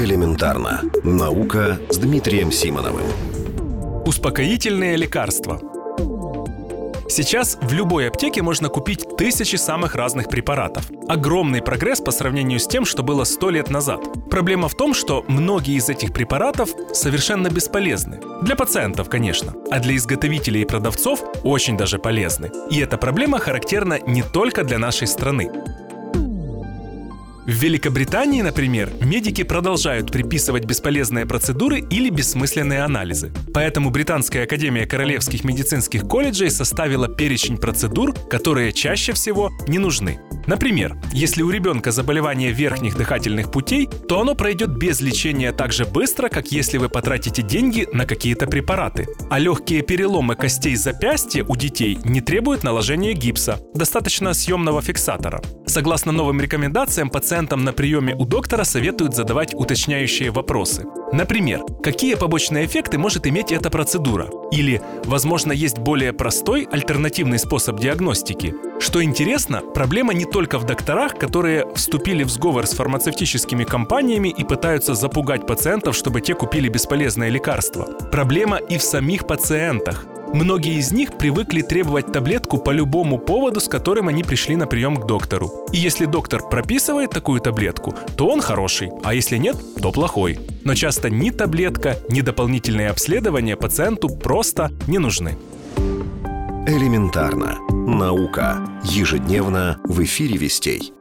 Элементарно. Наука с Дмитрием Симоновым. Успокоительные лекарства. Сейчас в любой аптеке можно купить тысячи самых разных препаратов. Огромный прогресс по сравнению с тем, что было сто лет назад. Проблема в том, что многие из этих препаратов совершенно бесполезны. Для пациентов, конечно, а для изготовителей и продавцов очень даже полезны. И эта проблема характерна не только для нашей страны. В Великобритании, например, медики продолжают приписывать бесполезные процедуры или бессмысленные анализы. Поэтому Британская академия королевских медицинских колледжей составила перечень процедур, которые чаще всего не нужны. Например, если у ребенка заболевание верхних дыхательных путей, то оно пройдет без лечения так же быстро, как если вы потратите деньги на какие-то препараты. А легкие переломы костей запястья у детей не требуют наложения гипса, достаточно съемного фиксатора. Согласно новым рекомендациям, пациентам на приеме у доктора советуют задавать уточняющие вопросы. Например, какие побочные эффекты может иметь эта процедура? Или, возможно, есть более простой альтернативный способ диагностики? Что интересно, проблема не только в докторах, которые вступили в сговор с фармацевтическими компаниями и пытаются запугать пациентов, чтобы те купили бесполезное лекарство. Проблема и в самих пациентах. Многие из них привыкли требовать таблетку по любому поводу, с которым они пришли на прием к доктору. И если доктор прописывает такую таблетку, то он хороший, а если нет, то плохой. Но часто ни таблетка, ни дополнительные обследования пациенту просто не нужны. Элементарно. Наука. Ежедневно в эфире «Вестей».